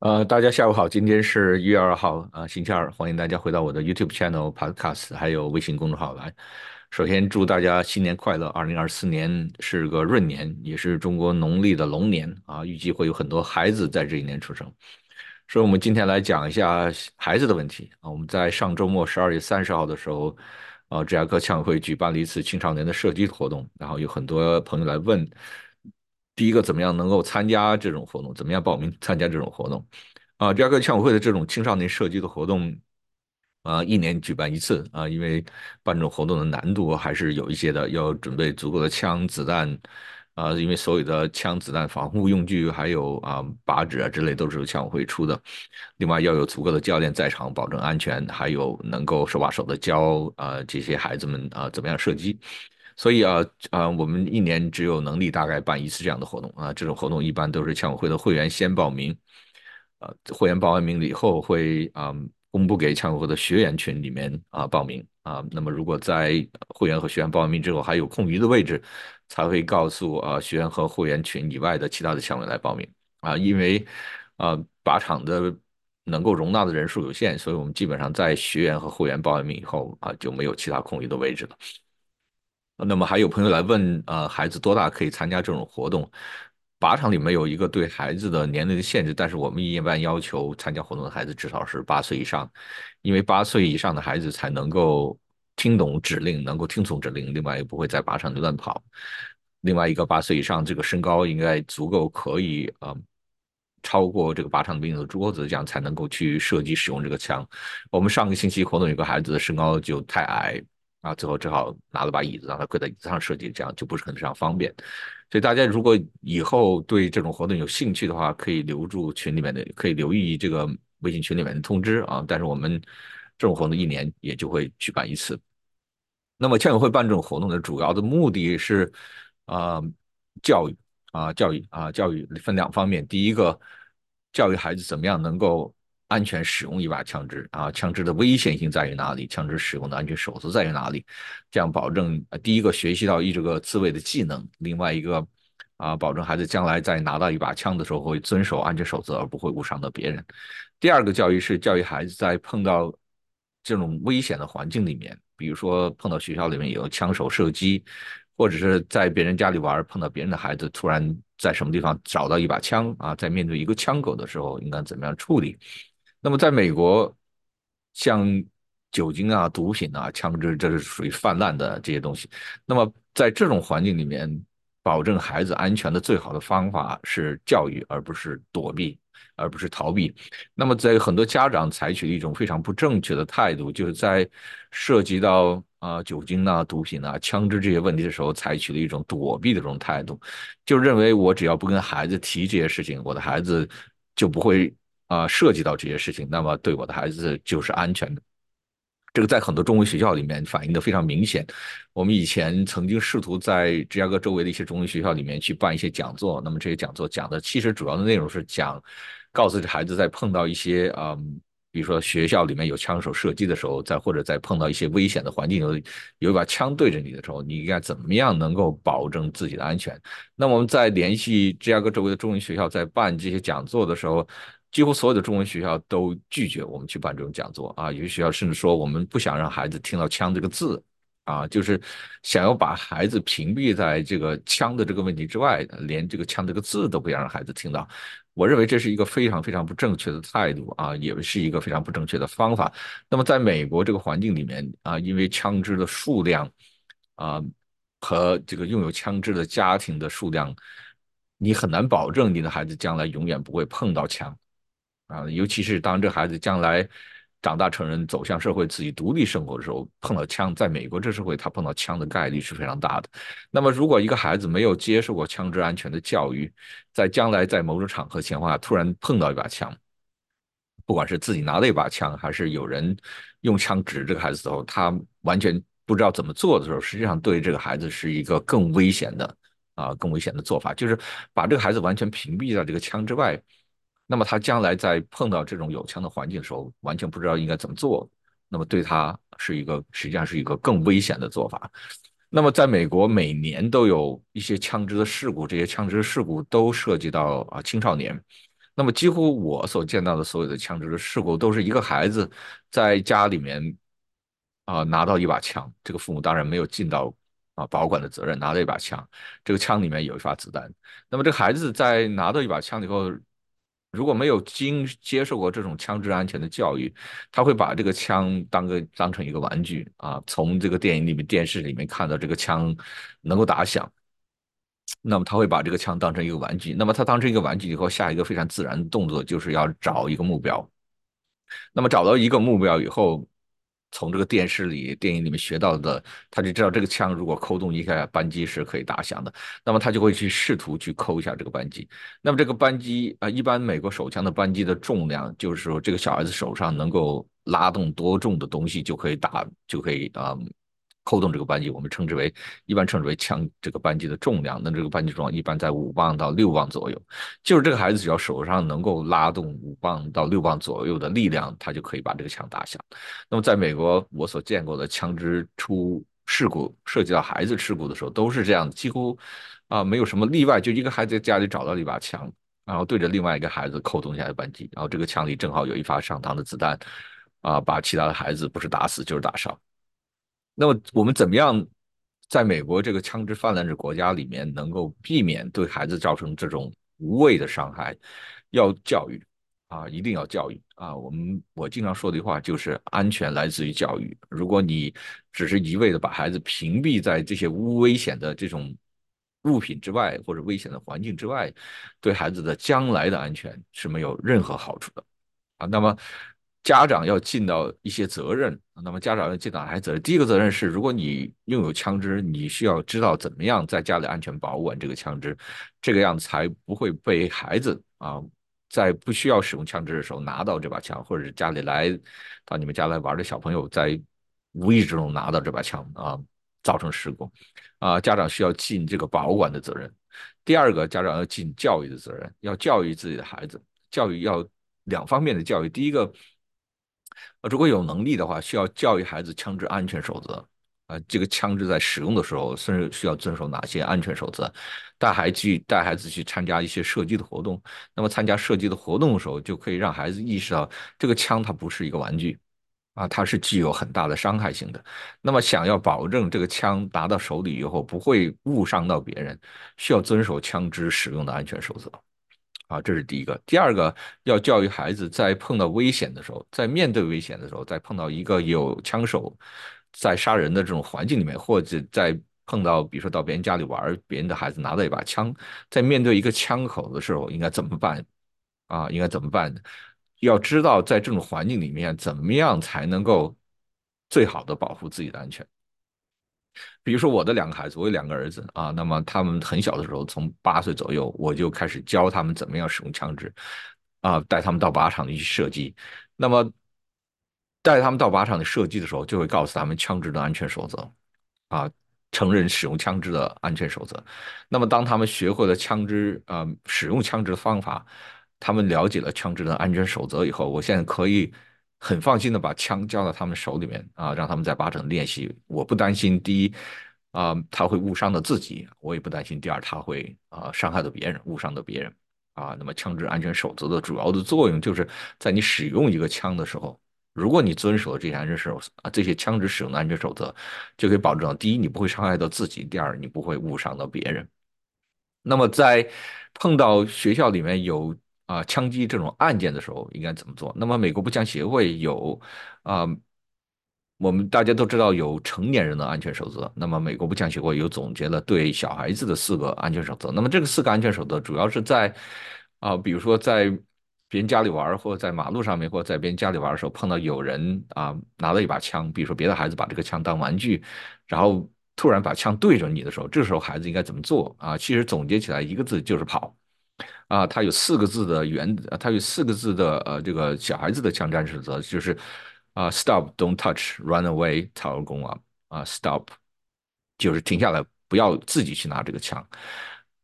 呃，大家下午好，今天是一月二号，啊，星期二，欢迎大家回到我的 YouTube channel、Podcast，还有微信公众号来。首先祝大家新年快乐，二零二四年是个闰年，也是中国农历的龙年啊，预计会有很多孩子在这一年出生。所以，我们今天来讲一下孩子的问题啊。我们在上周末十二月三十号的时候，啊，芝加哥枪委会举办了一次青少年的射击活动，然后有很多朋友来问。第一个怎么样能够参加这种活动？怎么样报名参加这种活动？啊，第二个枪委会的这种青少年射击的活动，啊，一年举办一次啊，因为办这种活动的难度还是有一些的，要准备足够的枪子弹，啊，因为所有的枪子弹防护用具还有啊靶纸啊之类都是由枪委会出的，另外要有足够的教练在场保证安全，还有能够手把手的教啊这些孩子们啊怎么样射击。所以啊啊，我们一年只有能力大概办一次这样的活动啊。这种活动一般都是枪委会的会员先报名，啊，会员报完名了以后会啊公布给枪委会的学员群里面啊报名啊。那么如果在会员和学员报完名之后还有空余的位置，才会告诉啊学员和会员群以外的其他的枪委来报名啊。因为啊靶场的能够容纳的人数有限，所以我们基本上在学员和会员报完名以后啊就没有其他空余的位置了。那么还有朋友来问，呃，孩子多大可以参加这种活动？靶场里没有一个对孩子的年龄的限制，但是我们一般要求参加活动的孩子至少是八岁以上，因为八岁以上的孩子才能够听懂指令，能够听从指令，另外也不会在靶场里乱跑。另外一个八岁以上，这个身高应该足够可以，呃，超过这个靶场兵的桌子，这样才能够去射击使用这个枪。我们上个星期活动有个孩子的身高就太矮。啊，最后只好拿了把椅子，让他跪在椅子上设计，这样就不是很非常方便。所以大家如果以后对这种活动有兴趣的话，可以留住群里面的，可以留意这个微信群里面的通知啊。但是我们这种活动一年也就会举办一次。那么枪委会办这种活动的主要的目的是啊，教育啊，教育啊，教育分两方面。第一个，教育孩子怎么样能够。安全使用一把枪支啊，枪支的危险性在于哪里？枪支使用的安全守则在于哪里？这样保证第一个学习到一这个自卫的技能，另外一个啊，保证孩子将来在拿到一把枪的时候会遵守安全守则，而不会误伤到别人。第二个教育是教育孩子在碰到这种危险的环境里面，比如说碰到学校里面有枪手射击，或者是在别人家里玩碰到别人的孩子突然在什么地方找到一把枪啊，在面对一个枪口的时候应该怎么样处理？那么，在美国，像酒精啊、毒品啊、枪支，这是属于泛滥的这些东西。那么，在这种环境里面，保证孩子安全的最好的方法是教育，而不是躲避，而不是逃避。那么，在很多家长采取了一种非常不正确的态度，就是在涉及到啊酒精啊、毒品啊、枪支这些问题的时候，采取了一种躲避的这种态度，就认为我只要不跟孩子提这些事情，我的孩子就不会。啊，涉及到这些事情，那么对我的孩子就是安全的。这个在很多中文学校里面反映的非常明显。我们以前曾经试图在芝加哥周围的一些中文学校里面去办一些讲座，那么这些讲座讲的其实主要的内容是讲，告诉这孩子在碰到一些啊，比如说学校里面有枪手射击的时候，在或者在碰到一些危险的环境有有一把枪对着你的时候，你应该怎么样能够保证自己的安全？那么我们在联系芝加哥周围的中文学校在办这些讲座的时候。几乎所有的中文学校都拒绝我们去办这种讲座啊，有些学校甚至说我们不想让孩子听到“枪”这个字啊，就是想要把孩子屏蔽在这个枪的这个问题之外，连这个“枪”这个字都不想让孩子听到。我认为这是一个非常非常不正确的态度啊，也是一个非常不正确的方法。那么在美国这个环境里面啊，因为枪支的数量啊和这个拥有枪支的家庭的数量，你很难保证你的孩子将来永远不会碰到枪。啊，尤其是当这孩子将来长大成人、走向社会、自己独立生活的时候，碰到枪，在美国这社会，他碰到枪的概率是非常大的。那么，如果一个孩子没有接受过枪支安全的教育，在将来在某种场合情况下突然碰到一把枪，不管是自己拿了一把枪，还是有人用枪指这个孩子的时候，他完全不知道怎么做的时候，实际上对这个孩子是一个更危险的啊，更危险的做法，就是把这个孩子完全屏蔽在这个枪之外。那么他将来在碰到这种有枪的环境的时候，完全不知道应该怎么做，那么对他是一个实际上是一个更危险的做法。那么在美国，每年都有一些枪支的事故，这些枪支事故都涉及到啊青少年。那么几乎我所见到的所有的枪支的事故，都是一个孩子在家里面啊拿到一把枪，这个父母当然没有尽到啊保管的责任，拿到一把枪，这个枪里面有一发子弹。那么这个孩子在拿到一把枪以后，如果没有经接受过这种枪支安全的教育，他会把这个枪当个当成一个玩具啊，从这个电影里面、电视里面看到这个枪能够打响。那么他会把这个枪当成一个玩具，那么他当成一个玩具以后，下一个非常自然的动作就是要找一个目标。那么找到一个目标以后，从这个电视里、电影里面学到的，他就知道这个枪如果扣动一下扳机是可以打响的。那么他就会去试图去扣一下这个扳机。那么这个扳机啊，一般美国手枪的扳机的重量，就是说这个小孩子手上能够拉动多重的东西就可以打，就可以啊。扣动这个扳机，我们称之为一般称之为枪这个扳机的重量。那这个扳机重量一般在五磅到六磅左右。就是这个孩子只要手上能够拉动五磅到六磅左右的力量，他就可以把这个枪打响。那么在美国，我所见过的枪支出事故涉及到孩子事故的时候，都是这样，几乎啊没有什么例外。就一个孩子在家里找到了一把枪，然后对着另外一个孩子扣动一下扳机，然后这个枪里正好有一发上膛的子弹，啊，把其他的孩子不是打死就是打伤。那么我们怎么样在美国这个枪支泛滥的国家里面，能够避免对孩子造成这种无谓的伤害？要教育啊，一定要教育啊！我们我经常说的一句话就是：安全来自于教育。如果你只是一味的把孩子屏蔽在这些无危险的这种物品之外，或者危险的环境之外，对孩子的将来的安全是没有任何好处的啊。那么。家长要尽到一些责任，那么家长要尽到哪些责任？第一个责任是，如果你拥有枪支，你需要知道怎么样在家里安全保管这个枪支，这个样子才不会被孩子啊，在不需要使用枪支的时候拿到这把枪，或者是家里来到你们家来玩的小朋友在无意之中拿到这把枪啊，造成事故啊，家长需要尽这个保管的责任。第二个，家长要尽教育的责任，要教育自己的孩子，教育要两方面的教育，第一个。呃，如果有能力的话，需要教育孩子枪支安全守则。啊，这个枪支在使用的时候，甚至需要遵守哪些安全守则？带孩子带孩子去参加一些射击的活动。那么参加射击的活动的时候，就可以让孩子意识到，这个枪它不是一个玩具，啊，它是具有很大的伤害性的。那么想要保证这个枪拿到手里以后不会误伤到别人，需要遵守枪支使用的安全守则。啊，这是第一个。第二个，要教育孩子，在碰到危险的时候，在面对危险的时候，在碰到一个有枪手在杀人的这种环境里面，或者在碰到，比如说到别人家里玩，别人的孩子拿到一把枪，在面对一个枪口的时候，应该怎么办？啊，应该怎么办？要知道，在这种环境里面，怎么样才能够最好的保护自己的安全？比如说我的两个孩子，我有两个儿子啊，那么他们很小的时候，从八岁左右，我就开始教他们怎么样使用枪支，啊，带他们到靶场里去射击。那么带他们到靶场里射击的时候，就会告诉他们枪支的安全守则，啊，承认使用枪支的安全守则。那么当他们学会了枪支，啊，使用枪支的方法，他们了解了枪支的安全守则以后，我现在可以。很放心的把枪交到他们手里面啊，让他们在靶场练习。我不担心第一啊他会误伤到自己，我也不担心第二他会啊伤害到别人，误伤到别人啊。那么枪支安全守则的主要的作用就是在你使用一个枪的时候，如果你遵守了这些安全守啊这些枪支使用的安全守则，就可以保证第一你不会伤害到自己，第二你不会误伤到别人。那么在碰到学校里面有。啊，枪击这种案件的时候应该怎么做？那么美国步枪协会有啊，我们大家都知道有成年人的安全守则。那么美国步枪协会有总结了对小孩子的四个安全守则。那么这个四个安全守则主要是在啊，比如说在别人家里玩，或者在马路上面，或者在别人家里玩的时候，碰到有人啊拿了一把枪，比如说别的孩子把这个枪当玩具，然后突然把枪对准你的时候，这时候孩子应该怎么做啊？其实总结起来一个字就是跑。啊，它有四个字的原，它有四个字的呃，这个小孩子的枪战准则就是啊，stop，don't touch，run away，草而攻啊，啊，stop，就是停下来，不要自己去拿这个枪，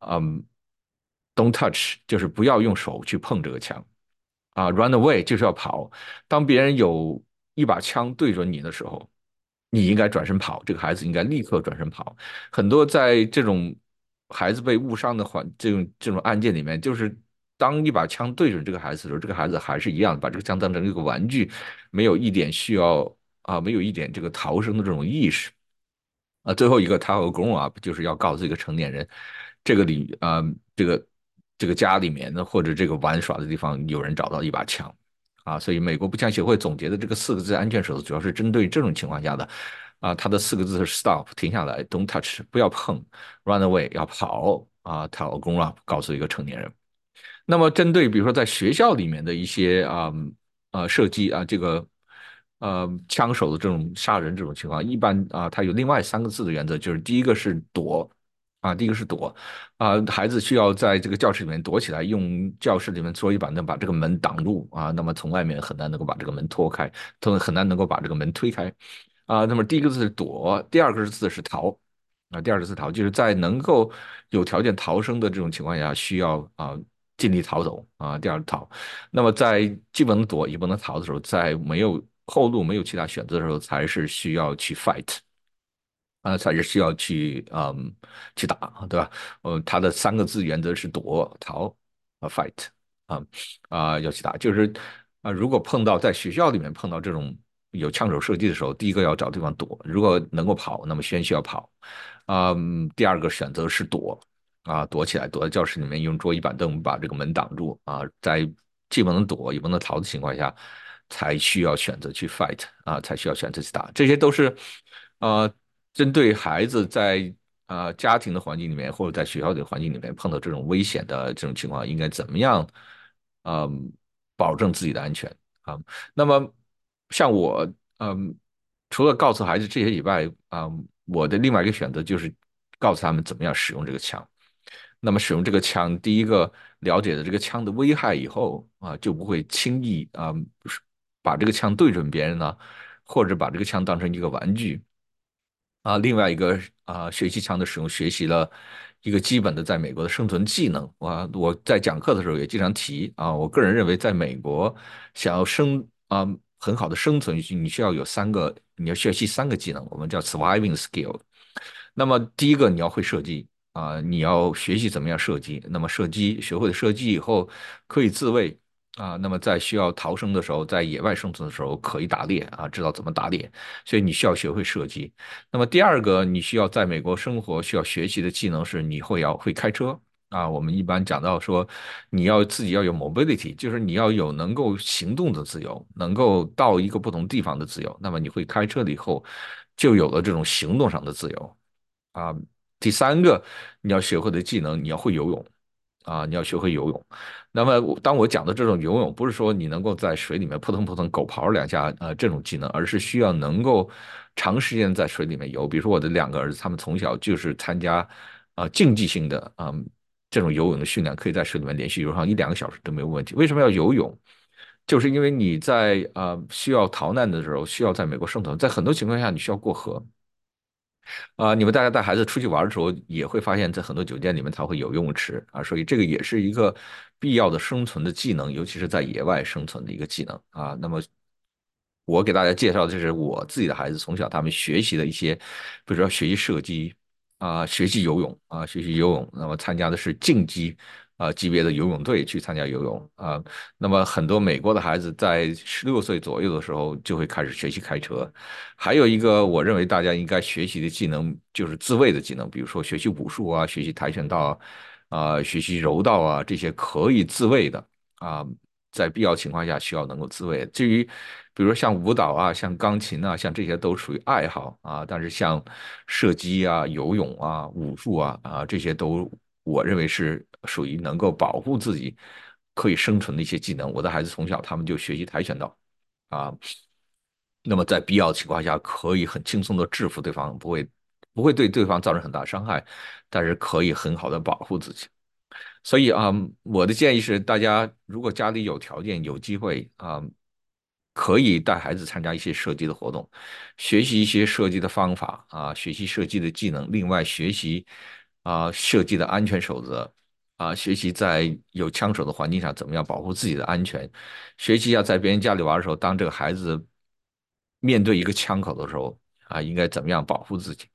嗯，don't touch，就是不要用手去碰这个枪，啊，run away 就是要跑，当别人有一把枪对准你的时候，你应该转身跑，这个孩子应该立刻转身跑，很多在这种。孩子被误伤的环这种这种案件里面，就是当一把枪对准这个孩子的时候，这个孩子还是一样把这个枪当成一个玩具，没有一点需要啊，没有一点这个逃生的这种意识。啊，最后一个他和 grown up 就是要告诉一个成年人，这个里啊，这个这个家里面呢，或者这个玩耍的地方有人找到一把枪，啊，所以美国步枪协会总结的这个四个字安全守则，主要是针对这种情况下的，啊，它的四个字是 stop 停下来，don't touch 不要碰，run away 要跑，啊，他和 grown 告诉一个成年人。那么针对比如说在学校里面的一些啊呃射击啊这个。呃，枪手的这种杀人这种情况，一般啊，它有另外三个字的原则，就是第一个是躲，啊，第一个是躲，啊，孩子需要在这个教室里面躲起来，用教室里面桌椅板凳把这个门挡住啊，那么从外面很难能够把这个门拖开，从很难能够把这个门推开，啊，那么第一个字是躲，第二个字是逃，啊，第二个字逃，就是在能够有条件逃生的这种情况下，需要啊尽力逃走啊，第二个逃，那么在既不能躲也不能逃的时候，在没有后路没有其他选择的时候，才是需要去 fight，啊，才是需要去嗯去打，对吧？呃，它的三个字原则是躲、逃、啊 fight，啊啊要去打，就是啊，如果碰到在学校里面碰到这种有枪手射击的时候，第一个要找地方躲，如果能够跑，那么先需要跑，啊，第二个选择是躲，啊，躲起来，躲在教室里面，用桌椅板凳把这个门挡住，啊，在既不能躲也不能逃的情况下。才需要选择去 fight 啊，才需要选择去打，这些都是，呃，针对孩子在啊家庭的环境里面或者在学校的环境里面碰到这种危险的这种情况，应该怎么样，嗯，保证自己的安全啊？那么像我，嗯，除了告诉孩子这些以外，啊，我的另外一个选择就是告诉他们怎么样使用这个枪。那么使用这个枪，第一个了解了这个枪的危害以后啊，就不会轻易啊。把这个枪对准别人呢，或者把这个枪当成一个玩具啊。另外一个啊，学习枪的使用，学习了一个基本的在美国的生存技能。我我在讲课的时候也经常提啊。我个人认为，在美国想要生啊很好的生存，你需要有三个，你要学习三个技能，我们叫 surviving skill。那么第一个，你要会射击啊，你要学习怎么样射击。那么射击学会了射击以后，可以自卫。啊，那么在需要逃生的时候，在野外生存的时候，可以打猎啊，知道怎么打猎，所以你需要学会射击。那么第二个，你需要在美国生活需要学习的技能是，你会要会开车啊。我们一般讲到说，你要自己要有 mobility，就是你要有能够行动的自由，能够到一个不同地方的自由。那么你会开车了以后，就有了这种行动上的自由啊。第三个，你要学会的技能，你要会游泳。啊，你要学会游泳。那么，当我讲的这种游泳，不是说你能够在水里面扑腾扑腾狗刨两下，呃，这种技能，而是需要能够长时间在水里面游。比如说，我的两个儿子，他们从小就是参加啊竞技性的啊这种游泳的训练，可以在水里面连续游上一两个小时都没有问题。为什么要游泳？就是因为你在啊需要逃难的时候，需要在美国生存，在很多情况下你需要过河。啊，你们大家带孩子出去玩的时候，也会发现，在很多酒店里面，它会有游泳池啊，所以这个也是一个必要的生存的技能，尤其是在野外生存的一个技能啊。那么，我给大家介绍的就是我自己的孩子从小他们学习的一些，比如说学习射击啊，学习游泳啊，学习游泳，那么参加的是竞技。啊，级别的游泳队去参加游泳啊，那么很多美国的孩子在十六岁左右的时候就会开始学习开车。还有一个我认为大家应该学习的技能就是自卫的技能，比如说学习武术啊，学习跆拳道啊，学习柔道啊，这些可以自卫的啊，在必要情况下需要能够自卫。至于比如说像舞蹈啊，像钢琴啊，像这些都属于爱好啊，但是像射击啊、游泳啊、武术啊啊这些都。我认为是属于能够保护自己、可以生存的一些技能。我的孩子从小他们就学习跆拳道，啊，那么在必要情况下可以很轻松的制服对方，不会不会对对方造成很大伤害，但是可以很好的保护自己。所以啊，我的建议是，大家如果家里有条件、有机会啊，可以带孩子参加一些射击的活动，学习一些射击的方法啊，学习射击的技能，另外学习。啊，设计的安全守则啊，学习在有枪手的环境下怎么样保护自己的安全，学习要在别人家里玩的时候，当这个孩子面对一个枪口的时候啊，应该怎么样保护自己。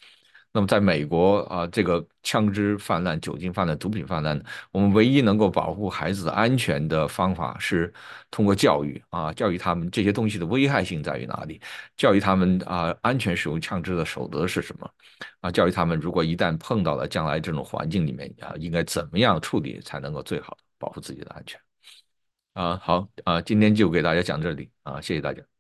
那么在美国啊，这个枪支泛滥、酒精泛滥、毒品泛滥，我们唯一能够保护孩子安全的方法是通过教育啊，教育他们这些东西的危害性在于哪里，教育他们啊安全使用枪支的守则是什么，啊，教育他们如果一旦碰到了将来这种环境里面啊，应该怎么样处理才能够最好保护自己的安全。啊，好啊，今天就给大家讲这里啊，谢谢大家。